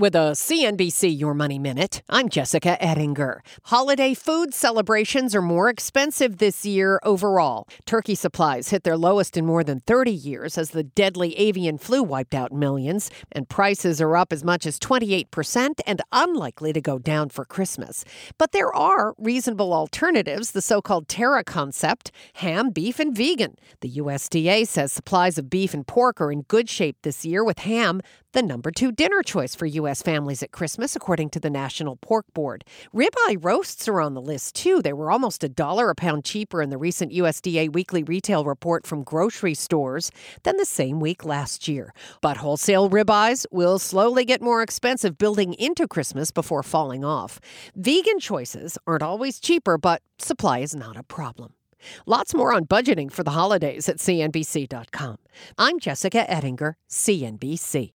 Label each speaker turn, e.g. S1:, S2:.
S1: With a CNBC Your Money Minute, I'm Jessica Ettinger. Holiday food celebrations are more expensive this year overall. Turkey supplies hit their lowest in more than 30 years as the deadly avian flu wiped out millions, and prices are up as much as 28% and unlikely to go down for Christmas. But there are reasonable alternatives, the so called Terra concept ham, beef, and vegan. The USDA says supplies of beef and pork are in good shape this year, with ham the number two dinner choice for U.S. families at Christmas, according to the National Pork Board. Ribeye roasts are on the list, too. They were almost a dollar a pound cheaper in the recent USDA weekly retail report from grocery stores than the same week last year. But wholesale ribeyes will slowly get more expensive building into Christmas before falling off. Vegan choices aren't always cheaper, but supply is not a problem. Lots more on budgeting for the holidays at CNBC.com. I'm Jessica Ettinger, CNBC.